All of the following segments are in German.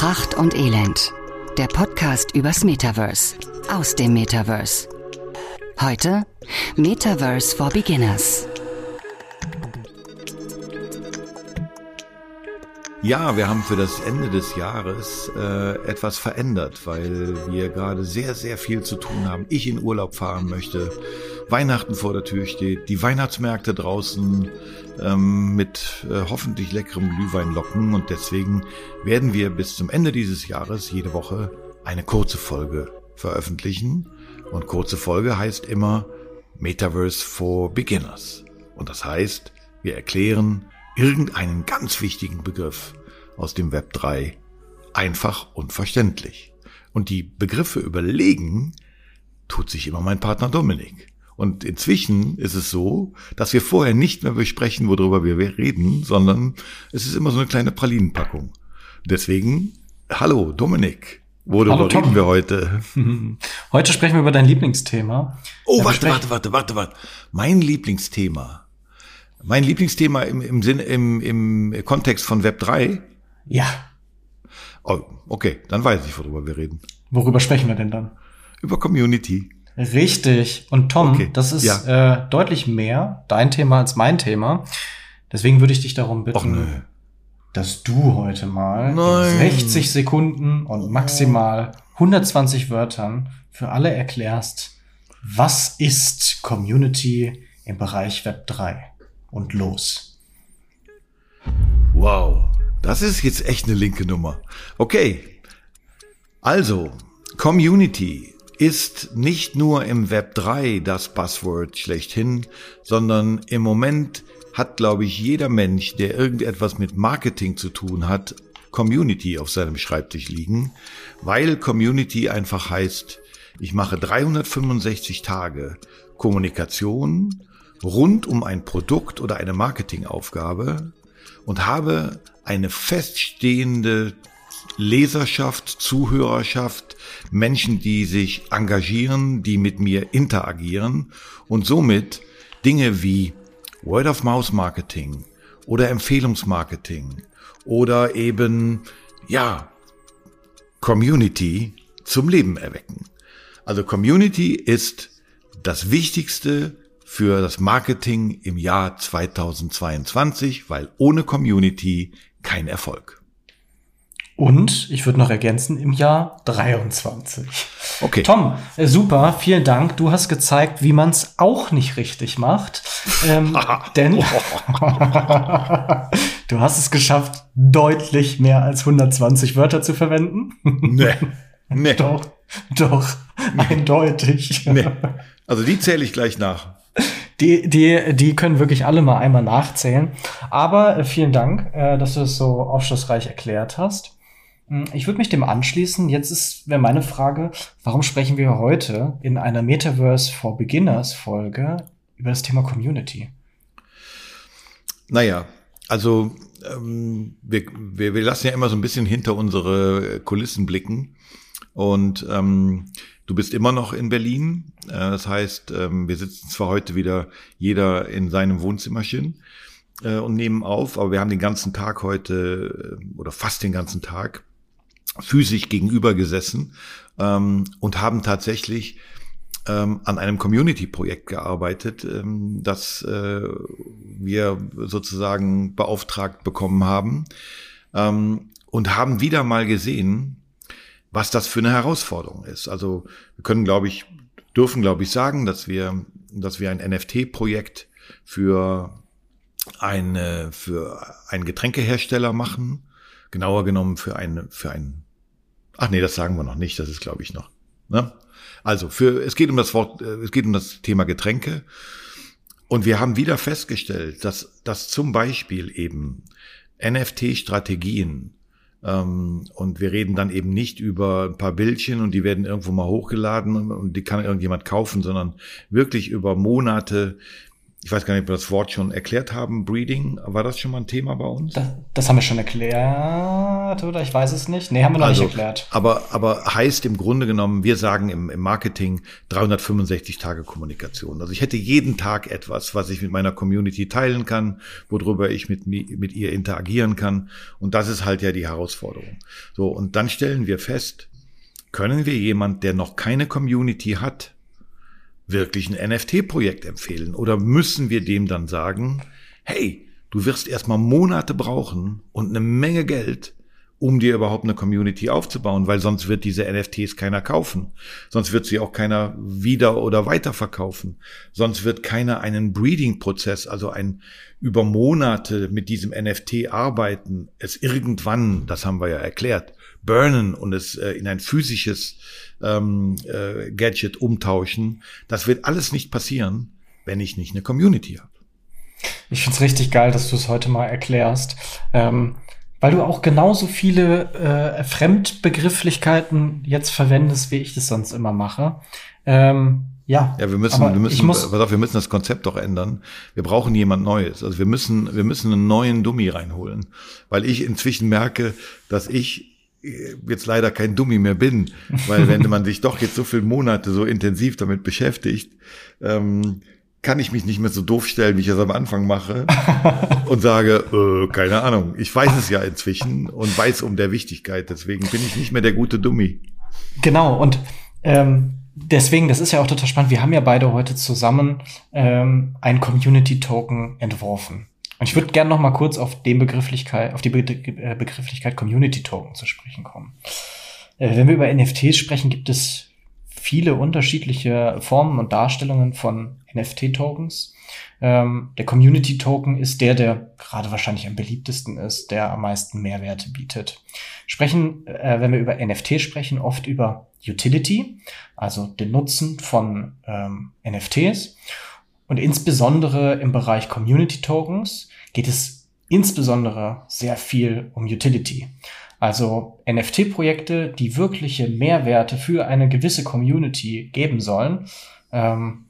Pracht und Elend. Der Podcast übers Metaverse. Aus dem Metaverse. Heute Metaverse for Beginners. Ja, wir haben für das Ende des Jahres äh, etwas verändert, weil wir gerade sehr, sehr viel zu tun haben. Ich in Urlaub fahren möchte, Weihnachten vor der Tür steht, die Weihnachtsmärkte draußen ähm, mit äh, hoffentlich leckerem Glühwein locken und deswegen werden wir bis zum Ende dieses Jahres jede Woche eine kurze Folge veröffentlichen. Und kurze Folge heißt immer Metaverse for Beginners. Und das heißt, wir erklären, irgendeinen ganz wichtigen Begriff aus dem Web 3 einfach und verständlich. Und die Begriffe überlegen tut sich immer mein Partner Dominik. Und inzwischen ist es so, dass wir vorher nicht mehr besprechen, worüber wir reden, sondern es ist immer so eine kleine Pralinenpackung. Deswegen, hallo Dominik, worüber hallo, reden wir heute? Heute sprechen wir über dein Lieblingsthema. Oh, warte, warte, warte, warte, warte. Mein Lieblingsthema mein Lieblingsthema im, im Sinne, im, im Kontext von Web 3? Ja. Oh, okay, dann weiß ich, worüber wir reden. Worüber sprechen wir denn dann? Über Community. Richtig. Und Tom, okay. das ist ja. äh, deutlich mehr dein Thema als mein Thema. Deswegen würde ich dich darum bitten, dass du heute mal Nein. 60 Sekunden und maximal 120 Wörtern für alle erklärst, was ist Community im Bereich Web 3? und los. Wow, das ist jetzt echt eine linke Nummer. Okay, also, Community ist nicht nur im Web 3 das Passwort schlechthin, sondern im Moment hat, glaube ich, jeder Mensch, der irgendetwas mit Marketing zu tun hat, Community auf seinem Schreibtisch liegen, weil Community einfach heißt, ich mache 365 Tage Kommunikation rund um ein Produkt oder eine Marketingaufgabe und habe eine feststehende Leserschaft, Zuhörerschaft, Menschen, die sich engagieren, die mit mir interagieren und somit Dinge wie Word-of-Mouse-Marketing oder Empfehlungsmarketing oder eben, ja, Community zum Leben erwecken. Also Community ist das Wichtigste für das Marketing im Jahr 2022, weil ohne Community kein Erfolg. Und ich würde noch ergänzen, im Jahr 23. Okay. Tom, äh, super, vielen Dank. Du hast gezeigt, wie man es auch nicht richtig macht. Ähm, denn du hast es geschafft, deutlich mehr als 120 Wörter zu verwenden. Nee. Nee. Doch, doch, nee. eindeutig. Nee. Also die zähle ich gleich nach. Die, die, die können wirklich alle mal einmal nachzählen. Aber äh, vielen Dank, äh, dass du es das so aufschlussreich erklärt hast. Hm, ich würde mich dem anschließen. Jetzt ist wäre meine Frage, warum sprechen wir heute in einer Metaverse for Beginners Folge über das Thema Community? Naja, also ähm, wir, wir, wir lassen ja immer so ein bisschen hinter unsere Kulissen blicken. Und ähm, Du bist immer noch in Berlin. Äh, das heißt, ähm, wir sitzen zwar heute wieder jeder in seinem Wohnzimmerchen äh, und nehmen auf, aber wir haben den ganzen Tag heute äh, oder fast den ganzen Tag physisch gegenüber gesessen ähm, und haben tatsächlich ähm, an einem Community-Projekt gearbeitet, das wir sozusagen beauftragt bekommen haben und haben wieder mal gesehen, was das für eine Herausforderung ist. Also wir können, glaube ich, dürfen, glaube ich, sagen, dass wir, dass wir ein NFT-Projekt für eine, für einen Getränkehersteller machen. Genauer genommen für eine, für ein, ach nee, das sagen wir noch nicht, das ist, glaube ich, noch. Ne? Also für, es geht um das Wort, äh, es geht um das Thema Getränke. Und wir haben wieder festgestellt, dass, dass zum Beispiel eben NFT-Strategien ähm, und wir reden dann eben nicht über ein paar Bildchen und die werden irgendwo mal hochgeladen und die kann irgendjemand kaufen, sondern wirklich über Monate ich weiß gar nicht, ob wir das Wort schon erklärt haben, Breeding, war das schon mal ein Thema bei uns? Das, das haben wir schon erklärt, oder? Ich weiß es nicht. Nee, haben wir noch also, nicht erklärt. Aber, aber heißt im Grunde genommen, wir sagen im, im Marketing 365 Tage Kommunikation. Also ich hätte jeden Tag etwas, was ich mit meiner Community teilen kann, worüber ich mit, mit ihr interagieren kann. Und das ist halt ja die Herausforderung. So, und dann stellen wir fest, können wir jemand, der noch keine Community hat, wirklich ein NFT-Projekt empfehlen? Oder müssen wir dem dann sagen, hey, du wirst erstmal Monate brauchen und eine Menge Geld, um dir überhaupt eine Community aufzubauen, weil sonst wird diese NFTs keiner kaufen. Sonst wird sie auch keiner wieder oder weiter verkaufen. Sonst wird keiner einen Breeding-Prozess, also ein über Monate mit diesem NFT arbeiten, es irgendwann, das haben wir ja erklärt, burnen und es äh, in ein physisches ähm, äh, Gadget umtauschen. Das wird alles nicht passieren, wenn ich nicht eine Community habe. Ich find's richtig geil, dass du es heute mal erklärst. Ähm, weil du auch genauso viele äh, Fremdbegrifflichkeiten jetzt verwendest, wie ich das sonst immer mache. Ähm, ja, ja, wir müssen, wir müssen, muss, pass auf, wir müssen das Konzept doch ändern. Wir brauchen jemand Neues. Also wir müssen, wir müssen einen neuen Dummy reinholen, weil ich inzwischen merke, dass ich jetzt leider kein Dummy mehr bin, weil wenn man sich doch jetzt so viele Monate so intensiv damit beschäftigt, ähm, kann ich mich nicht mehr so doof stellen, wie ich es am Anfang mache und sage, äh, keine Ahnung, ich weiß es ja inzwischen und weiß um der Wichtigkeit, deswegen bin ich nicht mehr der gute Dummy. Genau, und ähm, deswegen, das ist ja auch total spannend, wir haben ja beide heute zusammen ähm, ein Community-Token entworfen. Und ich würde gerne noch mal kurz auf, den Begrifflichkeit, auf die äh, Begrifflichkeit Community Token zu sprechen kommen. Äh, wenn wir über NFTs sprechen, gibt es viele unterschiedliche Formen und Darstellungen von NFT-Tokens. Ähm, der Community-Token ist der, der gerade wahrscheinlich am beliebtesten ist, der am meisten Mehrwerte bietet. Sprechen, äh, wenn wir über NFT sprechen, oft über Utility, also den Nutzen von ähm, NFTs. Und insbesondere im Bereich Community Tokens geht es insbesondere sehr viel um Utility. Also NFT-Projekte, die wirkliche Mehrwerte für eine gewisse Community geben sollen. Ähm,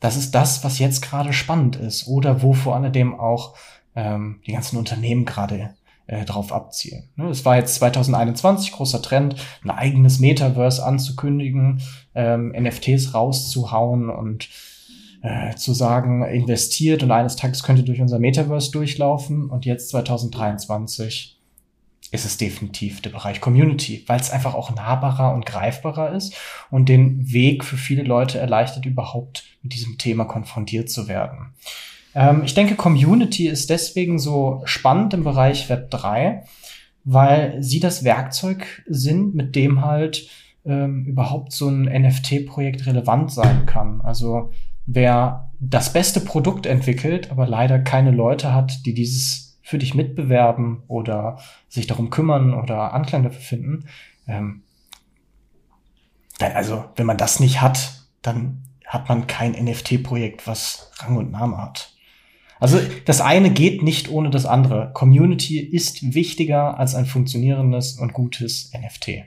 das ist das, was jetzt gerade spannend ist oder wo vor allem auch ähm, die ganzen Unternehmen gerade äh, drauf abzielen. Ne, es war jetzt 2021 großer Trend, ein eigenes Metaverse anzukündigen, ähm, NFTs rauszuhauen und äh, zu sagen, investiert und eines Tages könnte durch unser Metaverse durchlaufen und jetzt 2023 ist es definitiv der Bereich Community, weil es einfach auch nahbarer und greifbarer ist und den Weg für viele Leute erleichtert, überhaupt mit diesem Thema konfrontiert zu werden. Ähm, ich denke, Community ist deswegen so spannend im Bereich Web 3, weil sie das Werkzeug sind, mit dem halt ähm, überhaupt so ein NFT-Projekt relevant sein kann. Also wer das beste Produkt entwickelt, aber leider keine Leute hat, die dieses für dich mitbewerben oder sich darum kümmern oder Anklang dafür finden. Ähm, also, wenn man das nicht hat, dann hat man kein NFT-Projekt, was Rang und Name hat. Also das eine geht nicht ohne das andere. Community ist wichtiger als ein funktionierendes und gutes NFT.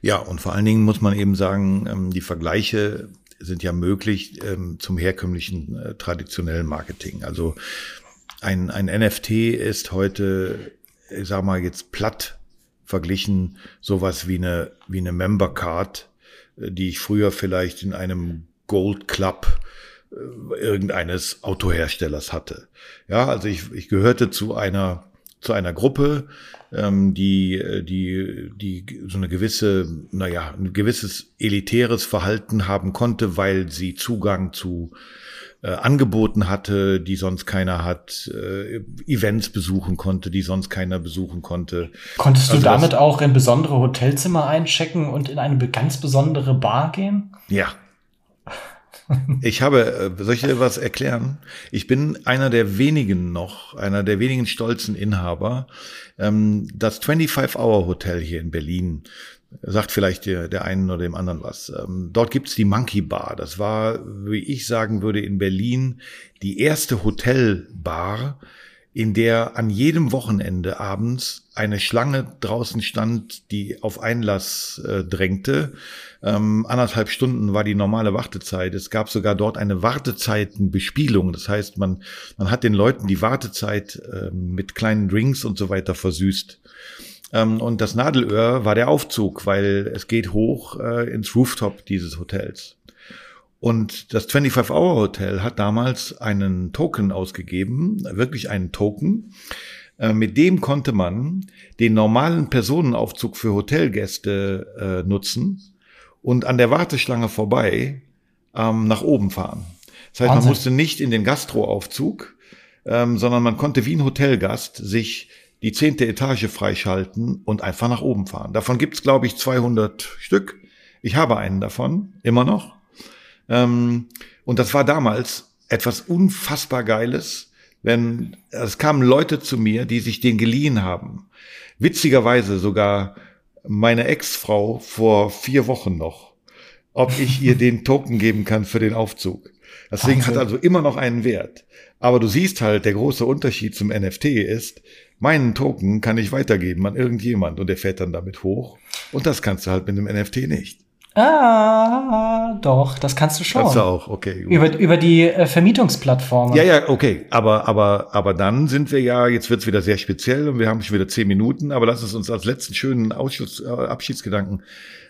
Ja, und vor allen Dingen muss man eben sagen, ähm, die Vergleiche sind ja möglich ähm, zum herkömmlichen äh, traditionellen Marketing. Also ein, ein NFT ist heute, ich sag mal jetzt platt verglichen, sowas wie eine, wie eine Member Card, äh, die ich früher vielleicht in einem Gold Club äh, irgendeines Autoherstellers hatte. Ja, also ich, ich gehörte zu einer zu einer Gruppe, ähm, die, die, die so eine gewisse, naja, ein gewisses elitäres Verhalten haben konnte, weil sie Zugang zu äh, Angeboten hatte, die sonst keiner hat, äh, Events besuchen konnte, die sonst keiner besuchen konnte. Konntest du also damit auch in besondere Hotelzimmer einchecken und in eine ganz besondere Bar gehen? Ja, ich habe, äh, soll ich dir was erklären? Ich bin einer der wenigen noch, einer der wenigen stolzen Inhaber. Ähm, das 25-Hour-Hotel hier in Berlin sagt vielleicht der, der einen oder dem anderen was. Ähm, dort gibt's die Monkey Bar. Das war, wie ich sagen würde, in Berlin die erste Hotelbar, in der an jedem Wochenende abends eine Schlange draußen stand, die auf Einlass äh, drängte. Ähm, anderthalb Stunden war die normale Wartezeit. Es gab sogar dort eine Wartezeitenbespielung. Das heißt, man, man hat den Leuten die Wartezeit äh, mit kleinen Drinks und so weiter versüßt. Ähm, und das Nadelöhr war der Aufzug, weil es geht hoch äh, ins Rooftop dieses Hotels. Und das 25-Hour-Hotel hat damals einen Token ausgegeben, wirklich einen Token. Äh, mit dem konnte man den normalen Personenaufzug für Hotelgäste äh, nutzen und an der Warteschlange vorbei ähm, nach oben fahren. Das heißt, Wahnsinn. man musste nicht in den Gastroaufzug, ähm, sondern man konnte wie ein Hotelgast sich die zehnte Etage freischalten und einfach nach oben fahren. Davon gibt's glaube ich, 200 Stück. Ich habe einen davon, immer noch. Ähm, und das war damals etwas unfassbar Geiles, wenn es kamen Leute zu mir, die sich den geliehen haben. Witzigerweise sogar meine Ex-Frau vor vier Wochen noch, ob ich ihr den Token geben kann für den Aufzug. Das Ding hat also immer noch einen Wert. Aber du siehst halt, der große Unterschied zum NFT ist, meinen Token kann ich weitergeben an irgendjemand und der fährt dann damit hoch. Und das kannst du halt mit einem NFT nicht. Ah, doch, das kannst du schon. Kannst du auch, okay. Gut. Über, über die äh, Vermietungsplattformen. Ja, ja, okay. Aber, aber, aber dann sind wir ja, jetzt wird's wieder sehr speziell und wir haben schon wieder zehn Minuten, aber lass es uns als letzten schönen Ausschuss, äh, Abschiedsgedanken.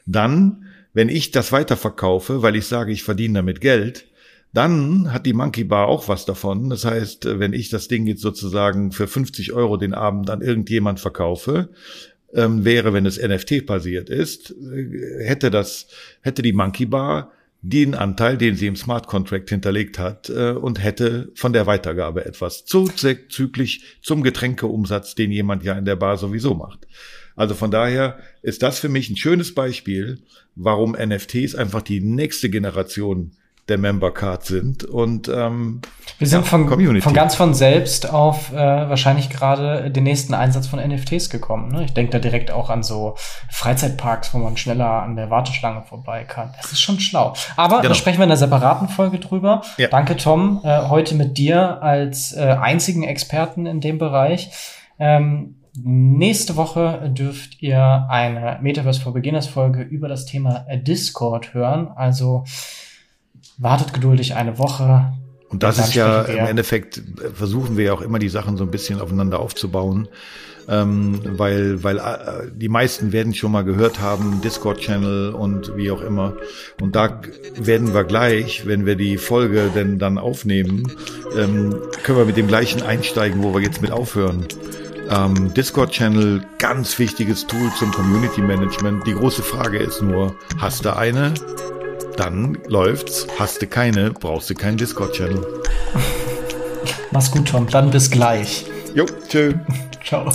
Dann, wenn ich das weiterverkaufe, weil ich sage, ich verdiene damit Geld, dann hat die Monkey Bar auch was davon. Das heißt, wenn ich das Ding jetzt sozusagen für 50 Euro den Abend an irgendjemand verkaufe, ähm, wäre, wenn es NFT basiert ist, äh, hätte das, hätte die Monkey Bar den Anteil, den sie im Smart Contract hinterlegt hat, äh, und hätte von der Weitergabe etwas zuzüglich zum Getränkeumsatz, den jemand ja in der Bar sowieso macht. Also von daher ist das für mich ein schönes Beispiel, warum NFTs einfach die nächste Generation der Member Card sind und ähm, wir sind ja, von, Community. von ganz von selbst auf äh, wahrscheinlich gerade den nächsten Einsatz von NFTs gekommen. Ne? Ich denke da direkt auch an so Freizeitparks, wo man schneller an der Warteschlange vorbei kann. Das ist schon schlau. Aber genau. da sprechen wir in einer separaten Folge drüber. Ja. Danke, Tom, äh, heute mit dir als äh, einzigen Experten in dem Bereich. Ähm, Nächste Woche dürft ihr eine Metaverse for Beginners Folge über das Thema Discord hören. Also wartet geduldig eine Woche. Und das ist ja im Endeffekt, versuchen wir ja auch immer die Sachen so ein bisschen aufeinander aufzubauen. Ähm, weil, weil äh, die meisten werden schon mal gehört haben, Discord-Channel und wie auch immer. Und da werden wir gleich, wenn wir die Folge denn dann aufnehmen, ähm, können wir mit dem gleichen einsteigen, wo wir jetzt mit aufhören. Ähm, Discord-Channel, ganz wichtiges Tool zum Community Management. Die große Frage ist nur, hast du eine? Dann läuft's. Hast du keine, brauchst du keinen Discord-Channel. Mach's gut, Tom. Dann bis gleich. Jo, tschö. Ciao.